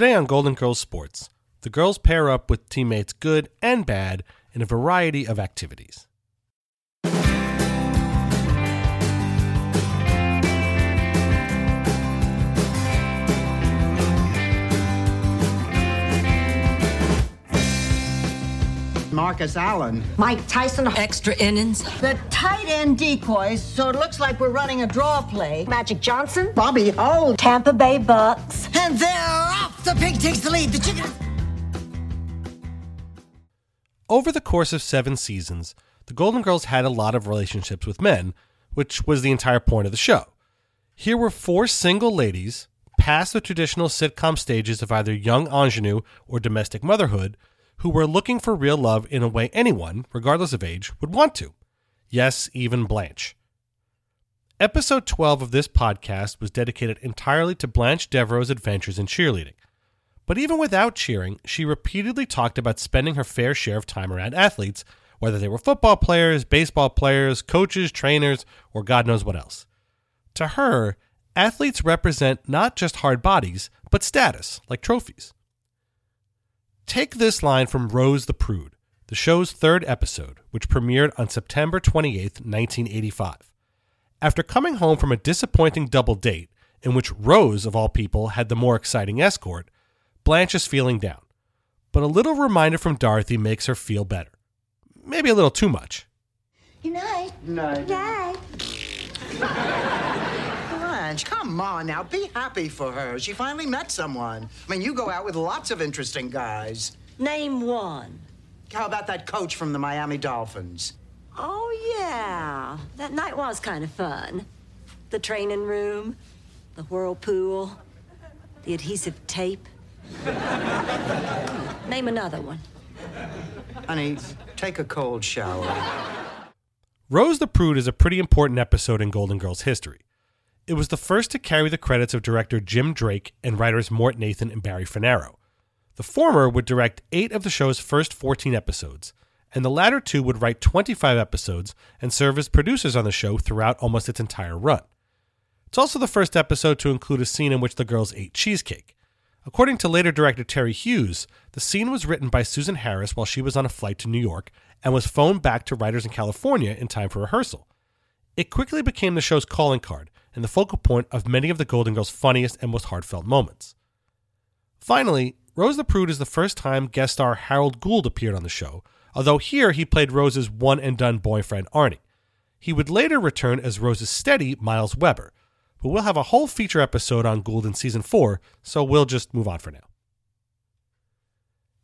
Today on Golden Girls Sports, the girls pair up with teammates good and bad in a variety of activities. Marcus Allen. Mike Tyson. Extra innings. The tight end decoys, so it looks like we're running a draw play. Magic Johnson. Bobby Holt. Tampa Bay Bucks. And they're off! The pig takes the lead. The chicken. Over the course of seven seasons, the Golden Girls had a lot of relationships with men, which was the entire point of the show. Here were four single ladies, past the traditional sitcom stages of either young ingenue or domestic motherhood, who were looking for real love in a way anyone, regardless of age, would want to. Yes, even Blanche. Episode 12 of this podcast was dedicated entirely to Blanche Devereaux's adventures in cheerleading. But even without cheering, she repeatedly talked about spending her fair share of time around athletes, whether they were football players, baseball players, coaches, trainers, or God knows what else. To her, athletes represent not just hard bodies, but status, like trophies. Take this line from Rose the Prude, the show's third episode, which premiered on September 28, 1985. After coming home from a disappointing double date, in which Rose, of all people, had the more exciting escort, Blanche is feeling down. But a little reminder from Dorothy makes her feel better. Maybe a little too much. Good night. Night. Night. Blanche, come on now. Be happy for her. She finally met someone. I mean, you go out with lots of interesting guys. Name one. How about that coach from the Miami Dolphins? Oh, yeah. That night was kind of fun. The training room, the whirlpool, the adhesive tape. Name another one. Honey, take a cold shower. Rose the Prude is a pretty important episode in Golden Girls history. It was the first to carry the credits of director Jim Drake and writers Mort Nathan and Barry Fanaro. The former would direct eight of the show's first 14 episodes, and the latter two would write 25 episodes and serve as producers on the show throughout almost its entire run. It's also the first episode to include a scene in which the girls ate cheesecake. According to later director Terry Hughes, the scene was written by Susan Harris while she was on a flight to New York and was phoned back to writers in California in time for rehearsal. It quickly became the show's calling card and the focal point of many of the Golden Girls' funniest and most heartfelt moments. Finally, Rose the Prude is the first time guest star Harold Gould appeared on the show, although here he played Rose's one and done boyfriend Arnie. He would later return as Rose's steady Miles Weber, but we'll have a whole feature episode on Gould in season 4, so we'll just move on for now.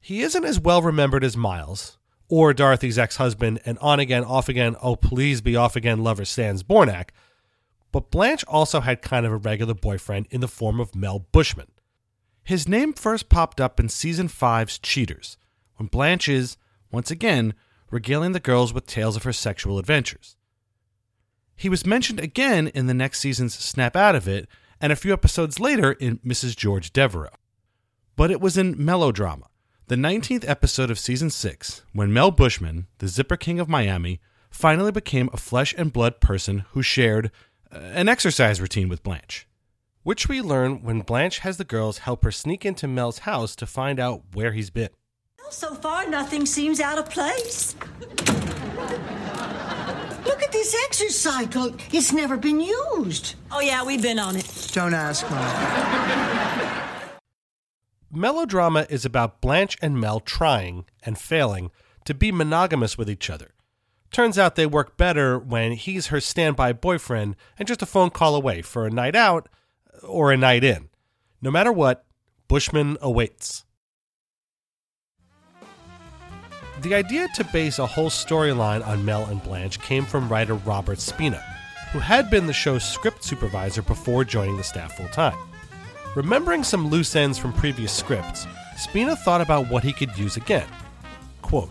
He isn't as well remembered as Miles, or Dorothy's ex husband and on again, off again, oh please be off again lover Stan Zbornak, but Blanche also had kind of a regular boyfriend in the form of Mel Bushman. His name first popped up in season 5's Cheaters, when Blanche is, once again, regaling the girls with tales of her sexual adventures. He was mentioned again in the next season's Snap Out of It and a few episodes later in Mrs. George Devereaux. But it was in Melodrama, the 19th episode of season 6, when Mel Bushman, the Zipper King of Miami, finally became a flesh and blood person who shared Uh, an exercise routine with Blanche. Which we learn when Blanche has the girls help her sneak into Mel's house to find out where he's been. Well, so far, nothing seems out of place. Look at this exercise cycle. It's never been used. Oh, yeah, we've been on it. Don't ask me. Melodrama is about Blanche and Mel trying and failing to be monogamous with each other. Turns out they work better when he's her standby boyfriend and just a phone call away for a night out or a night in. No matter what, Bushman awaits. The idea to base a whole storyline on Mel and Blanche came from writer Robert Spina, who had been the show's script supervisor before joining the staff full time. Remembering some loose ends from previous scripts, Spina thought about what he could use again. Quote,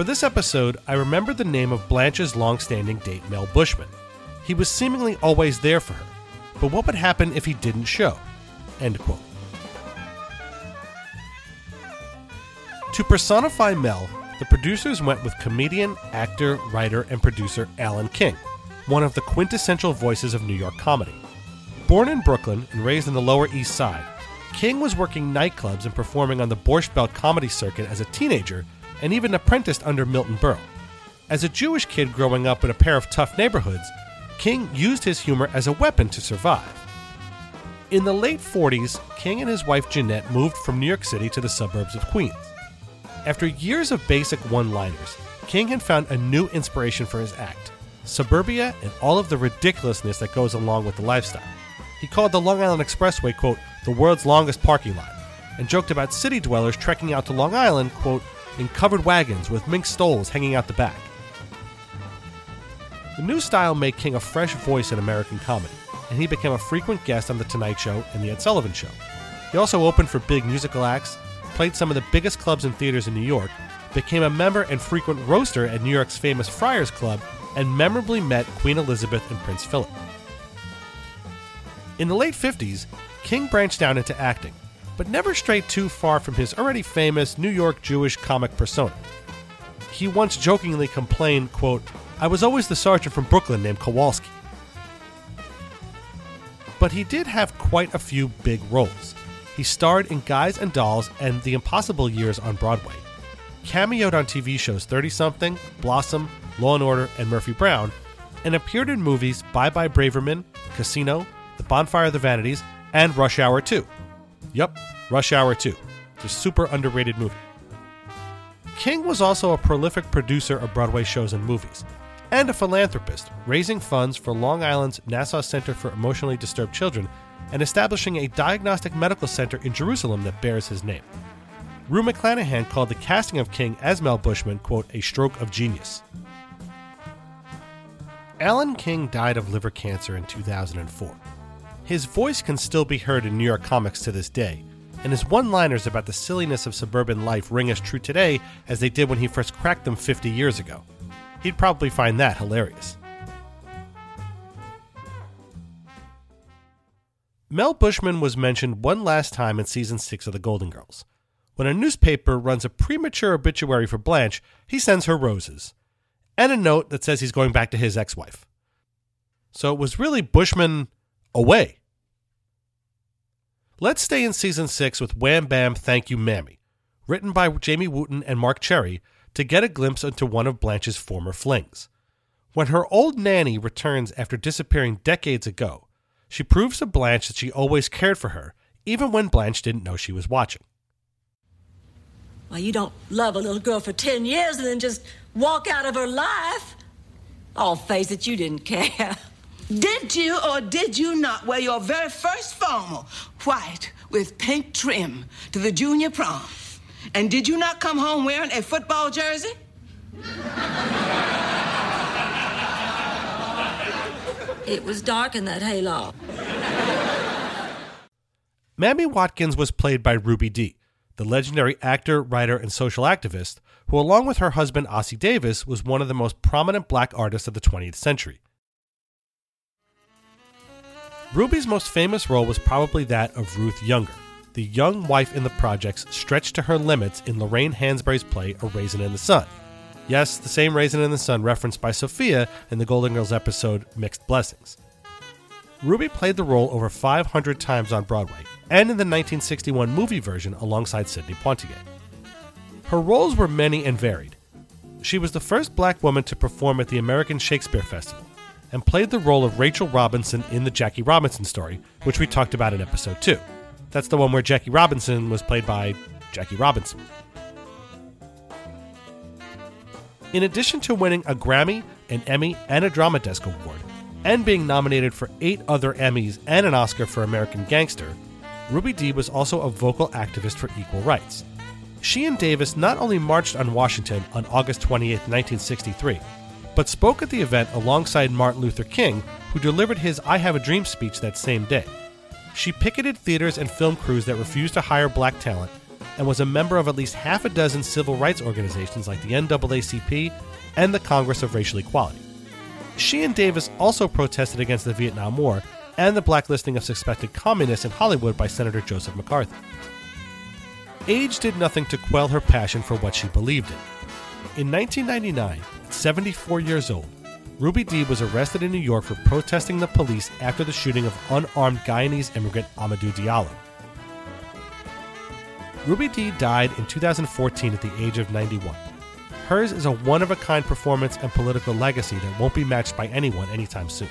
For this episode, I remembered the name of Blanche's long-standing date, Mel Bushman. He was seemingly always there for her, but what would happen if he didn't show? End quote. To personify Mel, the producers went with comedian, actor, writer, and producer Alan King, one of the quintessential voices of New York comedy. Born in Brooklyn and raised in the Lower East Side, King was working nightclubs and performing on the Borscht Belt comedy circuit as a teenager and even apprenticed under Milton Berle. As a Jewish kid growing up in a pair of tough neighborhoods, King used his humor as a weapon to survive. In the late 40s, King and his wife Jeanette moved from New York City to the suburbs of Queens. After years of basic one liners, King had found a new inspiration for his act suburbia and all of the ridiculousness that goes along with the lifestyle. He called the Long Island Expressway, quote, the world's longest parking lot, and joked about city dwellers trekking out to Long Island, quote, in covered wagons with mink stoles hanging out the back. The new style made King a fresh voice in American comedy, and he became a frequent guest on The Tonight Show and The Ed Sullivan Show. He also opened for big musical acts, played some of the biggest clubs and theaters in New York, became a member and frequent roaster at New York's famous Friars Club, and memorably met Queen Elizabeth and Prince Philip. In the late 50s, King branched down into acting, but never strayed too far from his already famous New York Jewish comic persona. He once jokingly complained, quote, I was always the sergeant from Brooklyn named Kowalski. But he did have quite a few big roles. He starred in Guys and Dolls and The Impossible Years on Broadway, cameoed on TV shows 30 Something, Blossom, Law and Order, and Murphy Brown, and appeared in movies Bye Bye Braverman, Casino, The Bonfire of the Vanities, and Rush Hour 2. Yup, Rush Hour 2. It's a super underrated movie. King was also a prolific producer of Broadway shows and movies, and a philanthropist, raising funds for Long Island's Nassau Center for Emotionally Disturbed Children and establishing a diagnostic medical center in Jerusalem that bears his name. Rue McClanahan called the casting of King as Mel Bushman, quote, a stroke of genius. Alan King died of liver cancer in 2004. His voice can still be heard in New York comics to this day, and his one liners about the silliness of suburban life ring as true today as they did when he first cracked them 50 years ago. He'd probably find that hilarious. Mel Bushman was mentioned one last time in season 6 of The Golden Girls. When a newspaper runs a premature obituary for Blanche, he sends her roses and a note that says he's going back to his ex wife. So it was really Bushman away. Let's stay in season 6 with Wham Bam Thank You Mammy, written by Jamie Wooten and Marc Cherry, to get a glimpse into one of Blanche's former flings. When her old nanny returns after disappearing decades ago, she proves to Blanche that she always cared for her, even when Blanche didn't know she was watching. Why, you don't love a little girl for 10 years and then just walk out of her life. I'll face it, you didn't care. Did you or did you not wear your very first formal, white with pink trim, to the junior prom? And did you not come home wearing a football jersey? It was dark in that hayloft. Mammy Watkins was played by Ruby Dee, the legendary actor, writer, and social activist who, along with her husband Ossie Davis, was one of the most prominent black artists of the 20th century. Ruby's most famous role was probably that of Ruth Younger, the young wife in the projects stretched to her limits in Lorraine Hansberry's play A Raisin in the Sun. Yes, the same Raisin in the Sun referenced by Sophia in the Golden Girls episode Mixed Blessings. Ruby played the role over 500 times on Broadway and in the 1961 movie version alongside Sidney Poitier. Her roles were many and varied. She was the first black woman to perform at the American Shakespeare Festival and played the role of Rachel Robinson in the Jackie Robinson story, which we talked about in episode 2. That's the one where Jackie Robinson was played by Jackie Robinson. In addition to winning a Grammy, an Emmy, and a Drama Desk Award, and being nominated for eight other Emmys and an Oscar for American Gangster, Ruby Dee was also a vocal activist for equal rights. She and Davis not only marched on Washington on August 28, 1963, but spoke at the event alongside Martin Luther King, who delivered his I Have a Dream speech that same day. She picketed theaters and film crews that refused to hire black talent and was a member of at least half a dozen civil rights organizations like the NAACP and the Congress of Racial Equality. She and Davis also protested against the Vietnam War and the blacklisting of suspected communists in Hollywood by Senator Joseph McCarthy. Age did nothing to quell her passion for what she believed in. In 1999, at 74 years old, Ruby Dee was arrested in New York for protesting the police after the shooting of unarmed Guyanese immigrant Amadou Diallo. Ruby Dee died in 2014 at the age of 91. Hers is a one of a kind performance and political legacy that won't be matched by anyone anytime soon.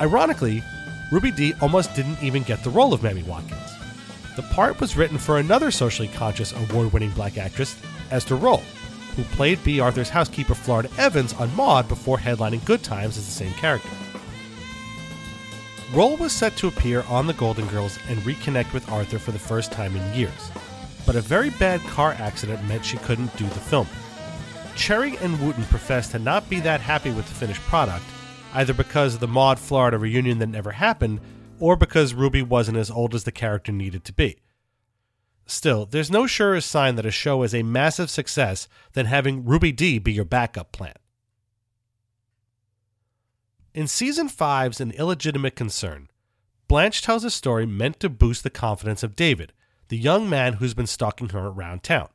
Ironically, Ruby Dee almost didn't even get the role of Mammy Watkins. The part was written for another socially conscious award winning black actress, Esther Rolle, who played Bea Arthur's housekeeper Florida Evans on Maude before headlining Good Times as the same character. Rolle was set to appear on The Golden Girls and reconnect with Arthur for the first time in years, but a very bad car accident meant she couldn't do the film. Cherry and Wooten professed to not be that happy with the finished product, either because of the Maude Florida reunion that never happened, or because Ruby wasn't as old as the character needed to be. Still, there's no surer sign that a show is a massive success than having Ruby Dee be your backup plan. In season 5's An Illegitimate Concern, Blanche tells a story meant to boost the confidence of David, the young man who's been stalking her around town.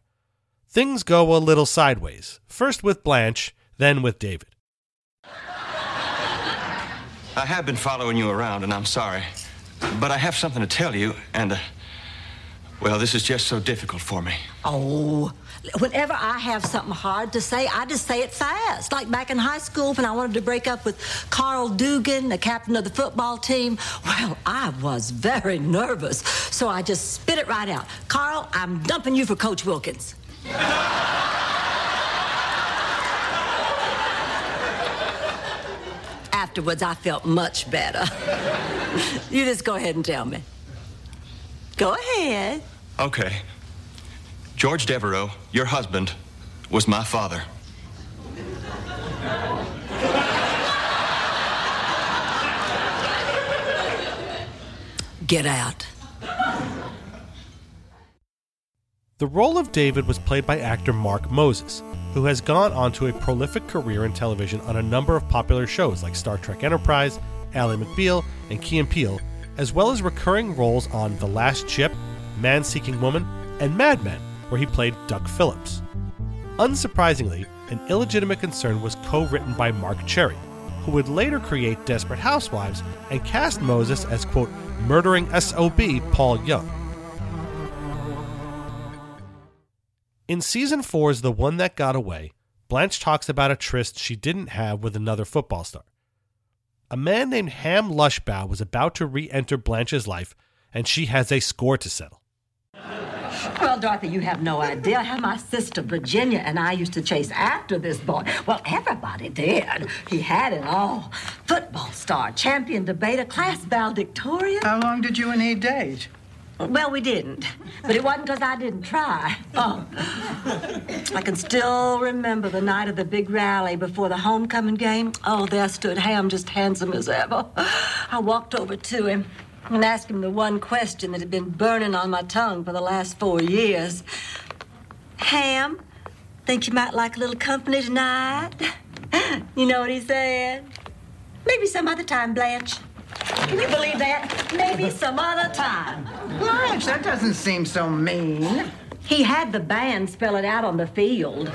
Things go a little sideways, first with Blanche, then with David. I have been following you around, and I'm sorry. But I have something to tell you, and, uh, well, this is just so difficult for me. Oh, whenever I have something hard to say, I just say it fast. Like back in high school when I wanted to break up with Carl Dugan, the captain of the football team. Well, I was very nervous, so I just spit it right out. Carl, I'm dumping you for Coach Wilkins. Afterwards, I felt much better. you just go ahead and tell me. Go ahead. Okay. George Devereaux, your husband, was my father. Get out. The role of David was played by actor Mark Moses, who has gone on to a prolific career in television on a number of popular shows like Star Trek Enterprise, Ally McBeal, and Key and Peele, as well as recurring roles on The Last Ship, Man Seeking Woman, and Mad Men, where he played Duck Phillips. Unsurprisingly, An Illegitimate Concern was co written by Marc Cherry, who would later create Desperate Housewives and cast Moses as, quote, murdering SOB Paul Young. In season four's The One That Got Away, Blanche talks about a tryst she didn't have with another football star. A man named Ham Lushbaugh was about to re enter Blanche's life, and she has a score to settle. Well, Dorothy, you have no idea how my sister Virginia and I used to chase after this boy. Well, everybody did. He had it all. Football star, champion debater, class valedictorian. How long did you and he date? Well, we didn't. But it wasn't because I didn't try. Oh. I can still remember the night of the big rally before the homecoming game. Oh, there stood Ham, just handsome as ever. I walked over to him and asked him the one question that had been burning on my tongue for the last four years. Ham, think you might like a little company tonight? You know what he said? Maybe some other time, Blanche. Can you believe that? Maybe some other time. Blanche, that doesn't seem so mean. He had the band spell it out on the field.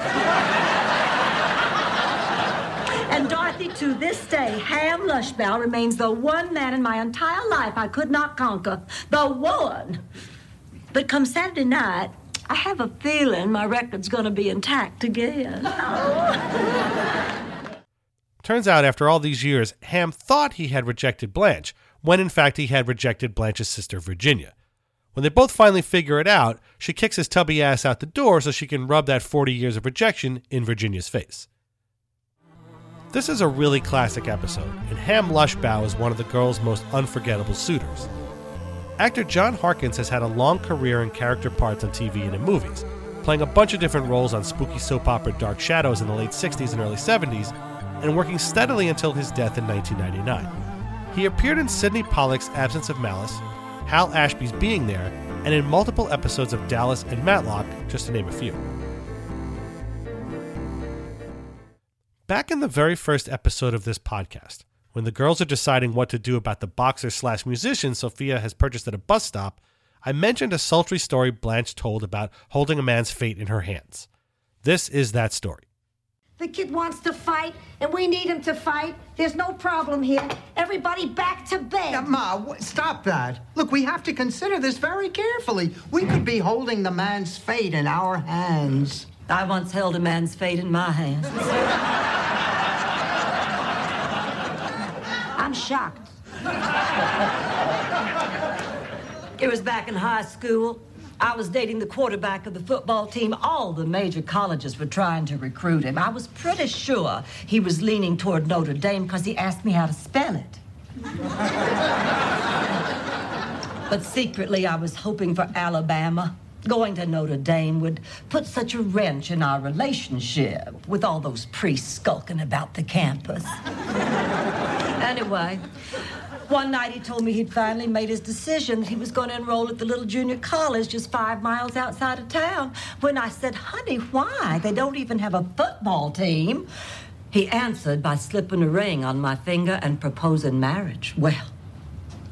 and Dorothy, to this day, Ham Lushbaugh remains the one man in my entire life I could not conquer. The one. But come Saturday night, I have a feeling my record's gonna be intact again. Oh. Turns out, after all these years, Ham thought he had rejected Blanche, when in fact he had rejected Blanche's sister Virginia. When they both finally figure it out, she kicks his tubby ass out the door so she can rub that 40 years of rejection in Virginia's face. This is a really classic episode, and Ham Lushbaugh is one of the girl's most unforgettable suitors. Actor John Harkins has had a long career in character parts on TV and in movies, playing a bunch of different roles on spooky soap opera Dark Shadows in the late 60s and early 70s, and working steadily until his death in 1999. He appeared in Sydney Pollack's Absence of Malice, Hal Ashby's Being There, and in multiple episodes of Dallas and Matlock, just to name a few. Back in the very first episode of this podcast, when the girls are deciding what to do about the boxer slash musician Sophia has purchased at a bus stop, I mentioned a sultry story Blanche told about holding a man's fate in her hands. This is that story. The kid wants to fight, and we need him to fight. There's no problem here. Everybody back to bed. Uh, Ma, w- stop that. Look, we have to consider this very carefully. We could be holding the man's fate in our hands. I once held a man's fate in my hands. I'm shocked. It was back in high school. I was dating the quarterback of the football team. All the major colleges were trying to recruit him. I was pretty sure he was leaning toward Notre Dame because he asked me how to spell it. but secretly, I was hoping for Alabama. Going to Notre Dame would put such a wrench in our relationship with all those priests skulking about the campus. anyway, one night he told me he'd finally made his decision that he was going to enroll at the little junior college just five miles outside of town. When I said, honey, why? They don't even have a football team. He answered by slipping a ring on my finger and proposing marriage. Well,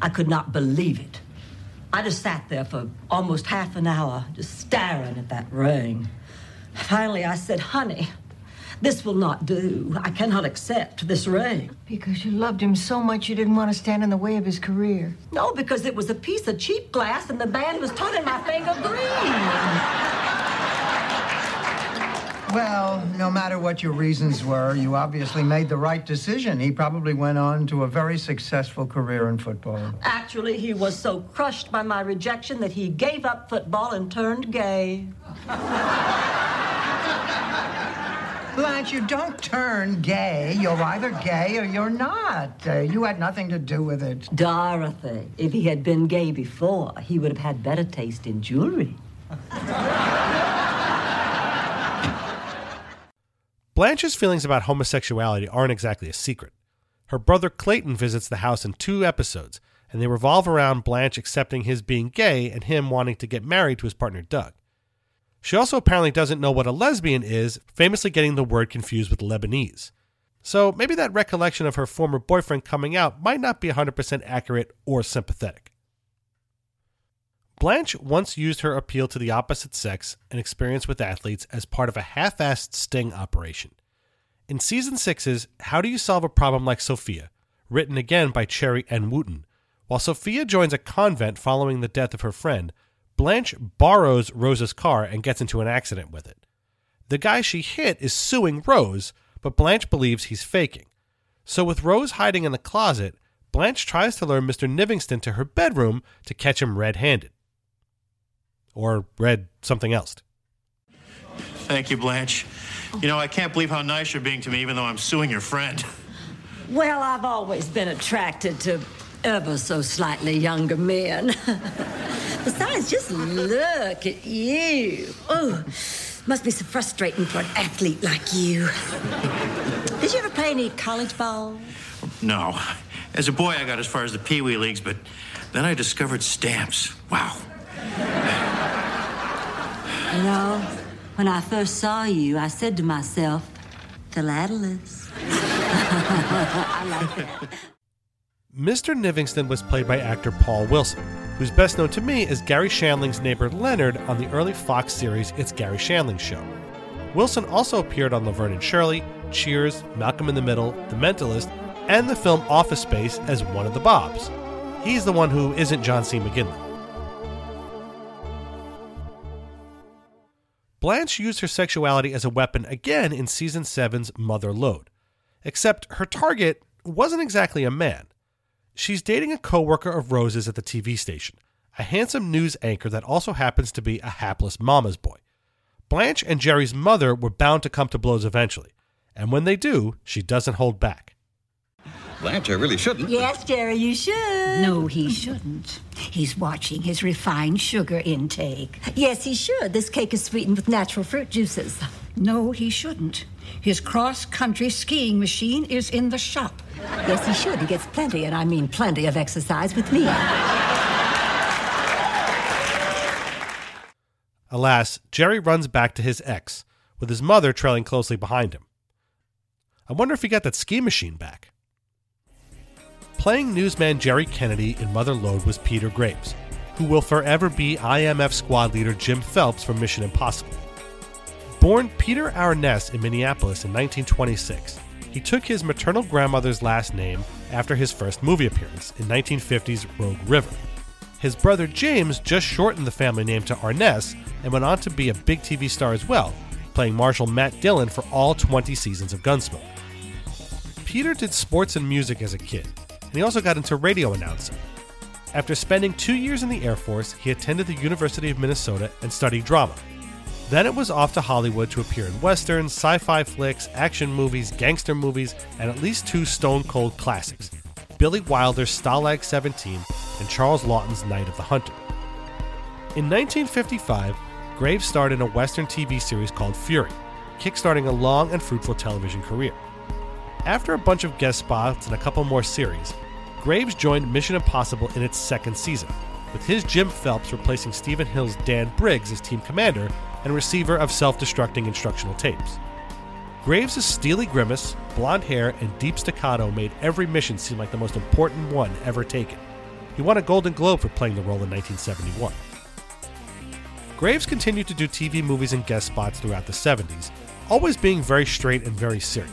I could not believe it. I just sat there for almost half an hour, just staring at that ring. Finally, I said, honey, this will not do. I cannot accept this ring. Because you loved him so much you didn't want to stand in the way of his career. No, because it was a piece of cheap glass and the band was turning my finger green. Well, no matter what your reasons were, you obviously made the right decision. He probably went on to a very successful career in football. Actually, he was so crushed by my rejection that he gave up football and turned gay. Blanche, you don't turn gay. You're either gay or you're not. Uh, you had nothing to do with it. Dorothy, if he had been gay before, he would have had better taste in jewelry. Blanche's feelings about homosexuality aren't exactly a secret. Her brother Clayton visits the house in two episodes, and they revolve around Blanche accepting his being gay and him wanting to get married to his partner Doug. She also apparently doesn't know what a lesbian is, famously getting the word confused with Lebanese. So maybe that recollection of her former boyfriend coming out might not be 100% accurate or sympathetic. Blanche once used her appeal to the opposite sex and experience with athletes as part of a half assed sting operation. In season six's How Do You Solve a Problem Like Sophia, written again by Cherry and Wooten, while Sophia joins a convent following the death of her friend, Blanche borrows Rose's car and gets into an accident with it. The guy she hit is suing Rose, but Blanche believes he's faking. So, with Rose hiding in the closet, Blanche tries to lure Mr. Nivingston to her bedroom to catch him red handed. Or red something else. Thank you, Blanche. You know, I can't believe how nice you're being to me, even though I'm suing your friend. Well, I've always been attracted to ever so slightly younger men. Besides, just look at you. Oh, must be so frustrating for an athlete like you. Did you ever play any college ball? No. As a boy, I got as far as the Pee Wee Leagues, but then I discovered stamps. Wow. You know, when I first saw you, I said to myself, Philatulus. I like that. Mr. Nivingston was played by actor Paul Willson, who's best known to me as Garry Shandling's neighbor Leonard on the early Fox series It's Garry Shandling Show. Willson also appeared on Laverne and Shirley, Cheers, Malcolm in the Middle, The Mentalist, and the film Office Space as one of the Bobs. He's the one who isn't John C. McGinley. Blanche used her sexuality as a weapon again in season 7's Mother Lode. Except her target wasn't exactly a man. She's dating a coworker of Rose's at the TV station, a handsome news anchor that also happens to be a hapless mama's boy. Blanche and Jerry's mother were bound to come to blows eventually, and when they do, she doesn't hold back. Blanche, I really shouldn't. Yes, Jerry, you should. No, he shouldn't. He's watching his refined sugar intake. Yes, he should. This cake is sweetened with natural fruit juices. No, he shouldn't. His cross country skiing machine is in the shop. Yes, he should. He gets plenty, and I mean plenty of exercise with me. Alas, Jerry runs back to his ex, with his mother trailing closely behind him. I wonder if he got that ski machine back. Playing newsman Jerry Kennedy in Mother Lode was Peter Graves, who will forever be IMF squad leader Jim Phelps from Mission Impossible. Born Peter Aurness in Minneapolis in 1926, he took his maternal grandmother's last name after his first movie appearance in 1950's Rogue River. His brother James just shortened the family name to Arness and went on to be a big TV star as well, playing Marshal Matt Dillon for all 20 seasons of Gunsmoke. Peter did sports and music as a kid, and he also got into radio announcing. After spending two years in the Air Force, he attended the University of Minnesota and studied drama. Then it was off to Hollywood to appear in westerns, sci fi flicks, action movies, gangster movies, and at least two stone cold classics Billy Wilder's Stalag 17 and Charles Laughton's Night of the Hunter. In 1955, Graves starred in a western TV series called Fury, kickstarting a long and fruitful television career. After a bunch of guest spots and a couple more series, Graves joined Mission Impossible in its second season, with his Jim Phelps replacing Steven Hill's Dan Briggs as team commander and receiver of self destructing instructional tapes. Graves' steely grimace, blonde hair, and deep staccato made every mission seem like the most important one ever taken. He won a Golden Globe for playing the role in 1971. Graves continued to do TV movies and guest spots throughout the 70s, always being very straight and very serious.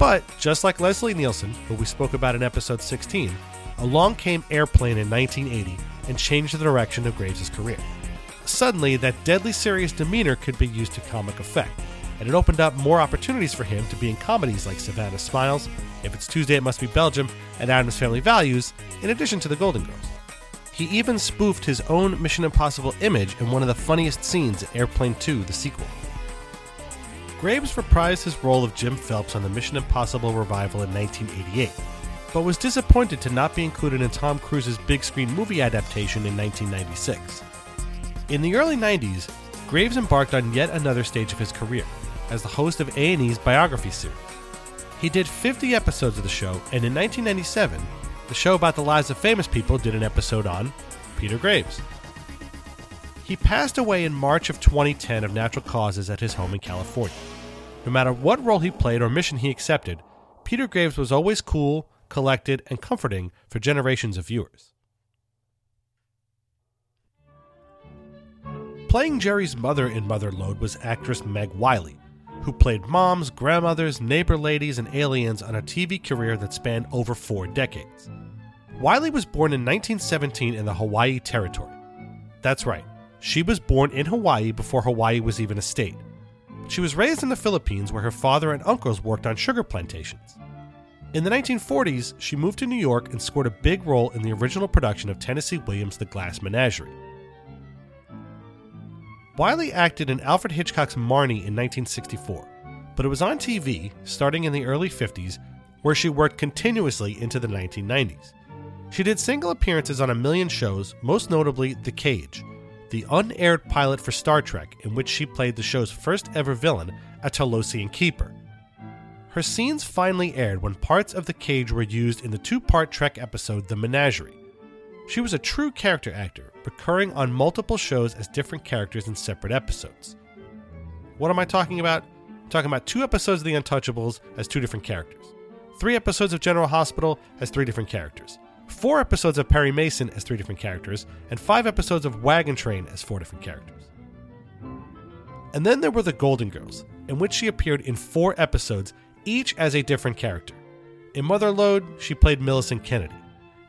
But, just like Leslie Nielsen, who we spoke about in episode 16, along came Airplane in 1980 and changed the direction of Graves' career. Suddenly, that deadly serious demeanor could be used to comic effect, and it opened up more opportunities for him to be in comedies like Savannah Smiles, If It's Tuesday It Must Be Belgium, and Addams Family Values, in addition to The Golden Girls. He even spoofed his own Mission Impossible image in one of the funniest scenes in Airplane 2, the sequel. Graves reprised his role of Jim Phelps on the Mission Impossible revival in 1988, but was disappointed to not be included in Tom Cruise's big screen movie adaptation in 1996. In the early 90s, Graves embarked on yet another stage of his career as the host of A&E's biography series. He did 50 episodes of the show, and in 1997, the show about the lives of famous people did an episode on Peter Graves. He passed away in March of 2010 of natural causes at his home in California. No matter what role he played or mission he accepted, Peter Graves was always cool, collected, and comforting for generations of viewers. Playing Jerry's mother in Motherlode was actress Meg Wyllie, who played moms, grandmothers, neighbor ladies, and aliens on a TV career that spanned over four decades. Wyllie was born in 1917 in the Hawaii Territory. That's right, she was born in Hawaii before Hawaii was even a state. She was raised in the Philippines where her father and uncles worked on sugar plantations. In the 1940s, she moved to New York and scored a big role in the original production of Tennessee Williams' The Glass Menagerie. Wyllie acted in Alfred Hitchcock's Marnie in 1964, but it was on TV, starting in the early 50s, where she worked continuously into the 1990s. She did single appearances on a million shows, most notably The Cage, the unaired pilot for Star Trek, in which she played the show's first ever villain, a Talosian keeper. Her scenes finally aired when parts of The Cage were used in the two part Trek episode The Menagerie. She was a true character actor, recurring on multiple shows as different characters in separate episodes. What am I talking about? I'm talking about two episodes of The Untouchables as two different characters, three episodes of General Hospital as three different characters, four episodes of Perry Mason as three different characters, and five episodes of Wagon Train as four different characters. And then there were the Golden Girls, in which she appeared in four episodes, each as a different character. In Motherlode, she played Millicent Kennedy.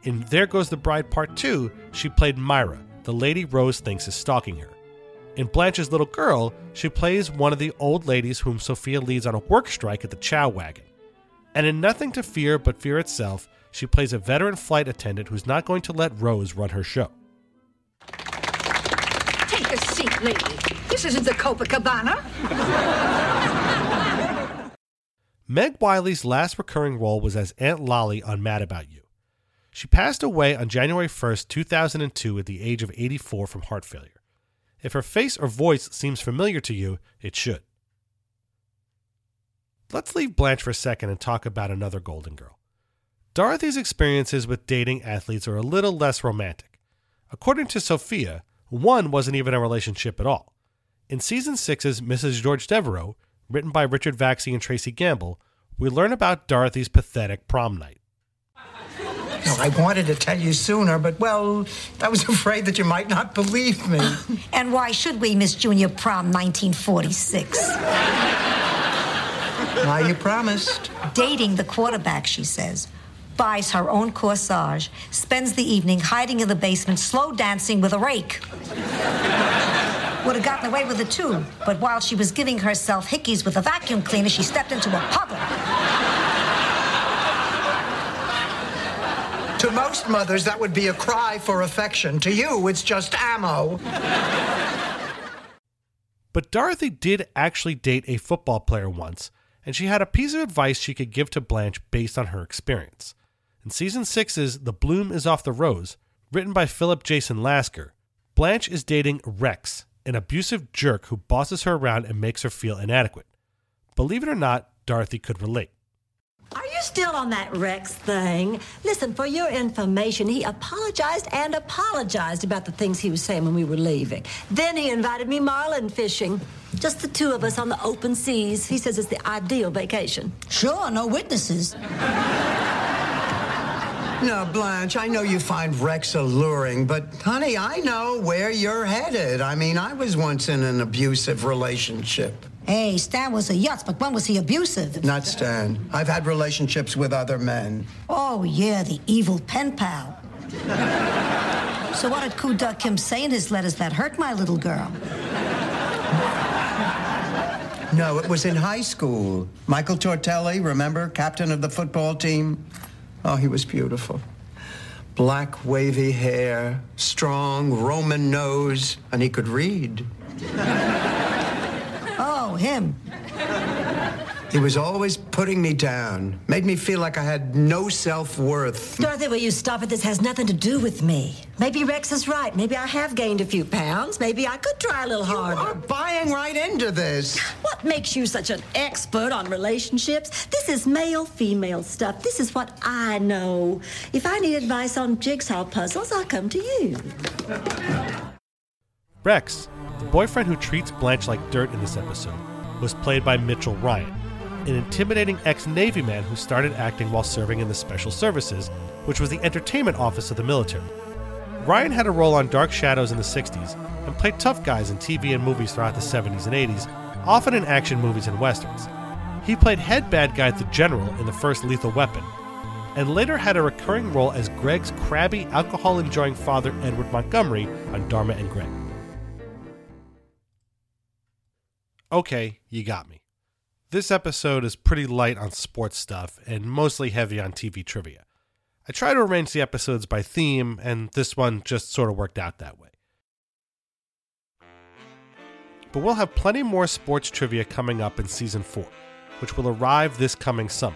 In There Goes the Bride Part 2, she played Myra, the lady Rose thinks is stalking her. In Blanche's Little Girl, she plays one of the old ladies whom Sophia leads on a work strike at the Chow Wagon. And in Nothing to Fear But Fear Itself, she plays a veteran flight attendant who's not going to let Rose run her show. Take a seat, lady. This isn't the Copacabana. Meg Wyllie's last recurring role was as Aunt Lolly on Mad About You. She passed away on January 1st, 2002, at the age of 84 from heart failure. If her face or voice seems familiar to you, it should. Let's leave Blanche for a second and talk about another Golden Girl. Dorothy's experiences with dating athletes are a little less romantic. According to Sophia, one wasn't even a relationship at all. In season 6's Mrs. George Devereaux, written by Richard Vaczy and Tracy Gamble, we learn about Dorothy's pathetic prom night. No, I wanted to tell you sooner, but well, I was afraid that you might not believe me. And why should we, Miss Junior Prom 1946? Why, you promised. Dating the quarterback, she says. Buys her own corsage. Spends the evening hiding in the basement, slow dancing with a rake. Would have gotten away with it too, but while she was giving herself hickeys with a vacuum cleaner, she stepped into a puddle. To most mothers, that would be a cry for affection. To you, it's just ammo. But Dorothy did actually date a football player once, and she had a piece of advice she could give to Blanche based on her experience. In season six's The Bloom is Off the Rose, written by Philip Jayson Lasker, Blanche is dating Rex, an abusive jerk who bosses her around and makes her feel inadequate. Believe it or not, Dorothy could relate. Are you still on that Rex thing? Listen, for your information, he apologized and apologized about the things he was saying when we were leaving. Then he invited me marlin fishing. Just the two of us on the open seas. He says it's the ideal vacation. Sure, no witnesses. No, Blanche, I know you find Rex alluring, but honey, I know where you're headed. I mean, I was once in an abusive relationship. Hey, Stan was a yutz, but when was he abusive? Not Stan. I've had relationships with other men. Oh, yeah, the evil pen pal. so what did Ku Duck Kim say in his letters that hurt my little girl? No, it was in high school. Michael Tortelli, remember? Captain of the football team. Oh, he was beautiful. Black wavy hair, strong Roman nose, and he could read. Him. He was always putting me down, made me feel like I had no self worth. Dorothy, will you stop it? This has nothing to do with me. Maybe Rex is right. Maybe I have gained a few pounds. Maybe I could try a little harder. You are buying right into this. What makes you such an expert on relationships? This is male female stuff. This is what I know. If I need advice on jigsaw puzzles, I'll come to you. Rex, the boyfriend who treats Blanche like dirt in this episode, was played by Mitchell Ryan, an intimidating ex Navy man who started acting while serving in the Special Services, which was the entertainment office of the military. Ryan had a role on Dark Shadows in the 60s and played tough guys in TV and movies throughout the 70s and 80s, often in action movies and westerns. He played head bad guy the General in the first Lethal Weapon, and later had a recurring role as Greg's crabby, alcohol enjoying father, Edward Montgomery, on Dharma and Greg. Okay, you got me. This episode is pretty light on sports stuff and mostly heavy on TV trivia. I try to arrange the episodes by theme, and this one just sort of worked out that way. But we'll have plenty more sports trivia coming up in season 4, which will arrive this coming summer.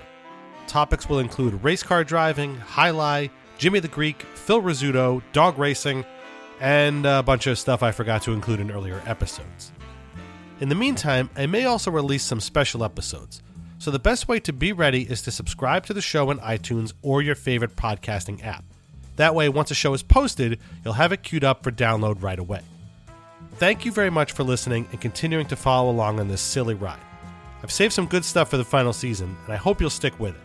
Topics will include race car driving, highlight, Jimmy the Greek, Phil Rizzuto, dog racing, and a bunch of stuff I forgot to include in earlier episodes. In the meantime, I may also release some special episodes, so the best way to be ready is to subscribe to the show in iTunes or your favorite podcasting app. That way, once a show is posted, you'll have it queued up for download right away. Thank you very much for listening and continuing to follow along on this silly ride. I've saved some good stuff for the final season, and I hope you'll stick with it.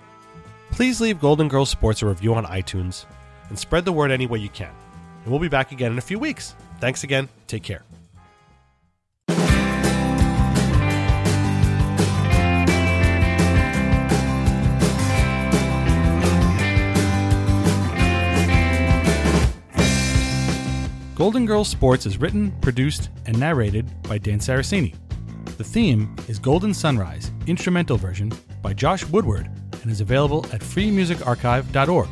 Please leave Golden Girls Sports a review on iTunes and spread the word any way you can. And we'll be back again in a few weeks. Thanks again. Take care. Golden Girls Sports is written, produced, and narrated by Dan Saraceni. The theme is Golden Sunrise, instrumental version by Josh Woodward, and is available at freemusicarchive.org.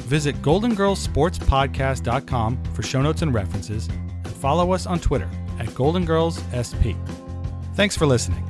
Visit goldengirlsportspodcast.com for show notes and references, and follow us on Twitter at Golden Girls SP. Thanks for listening.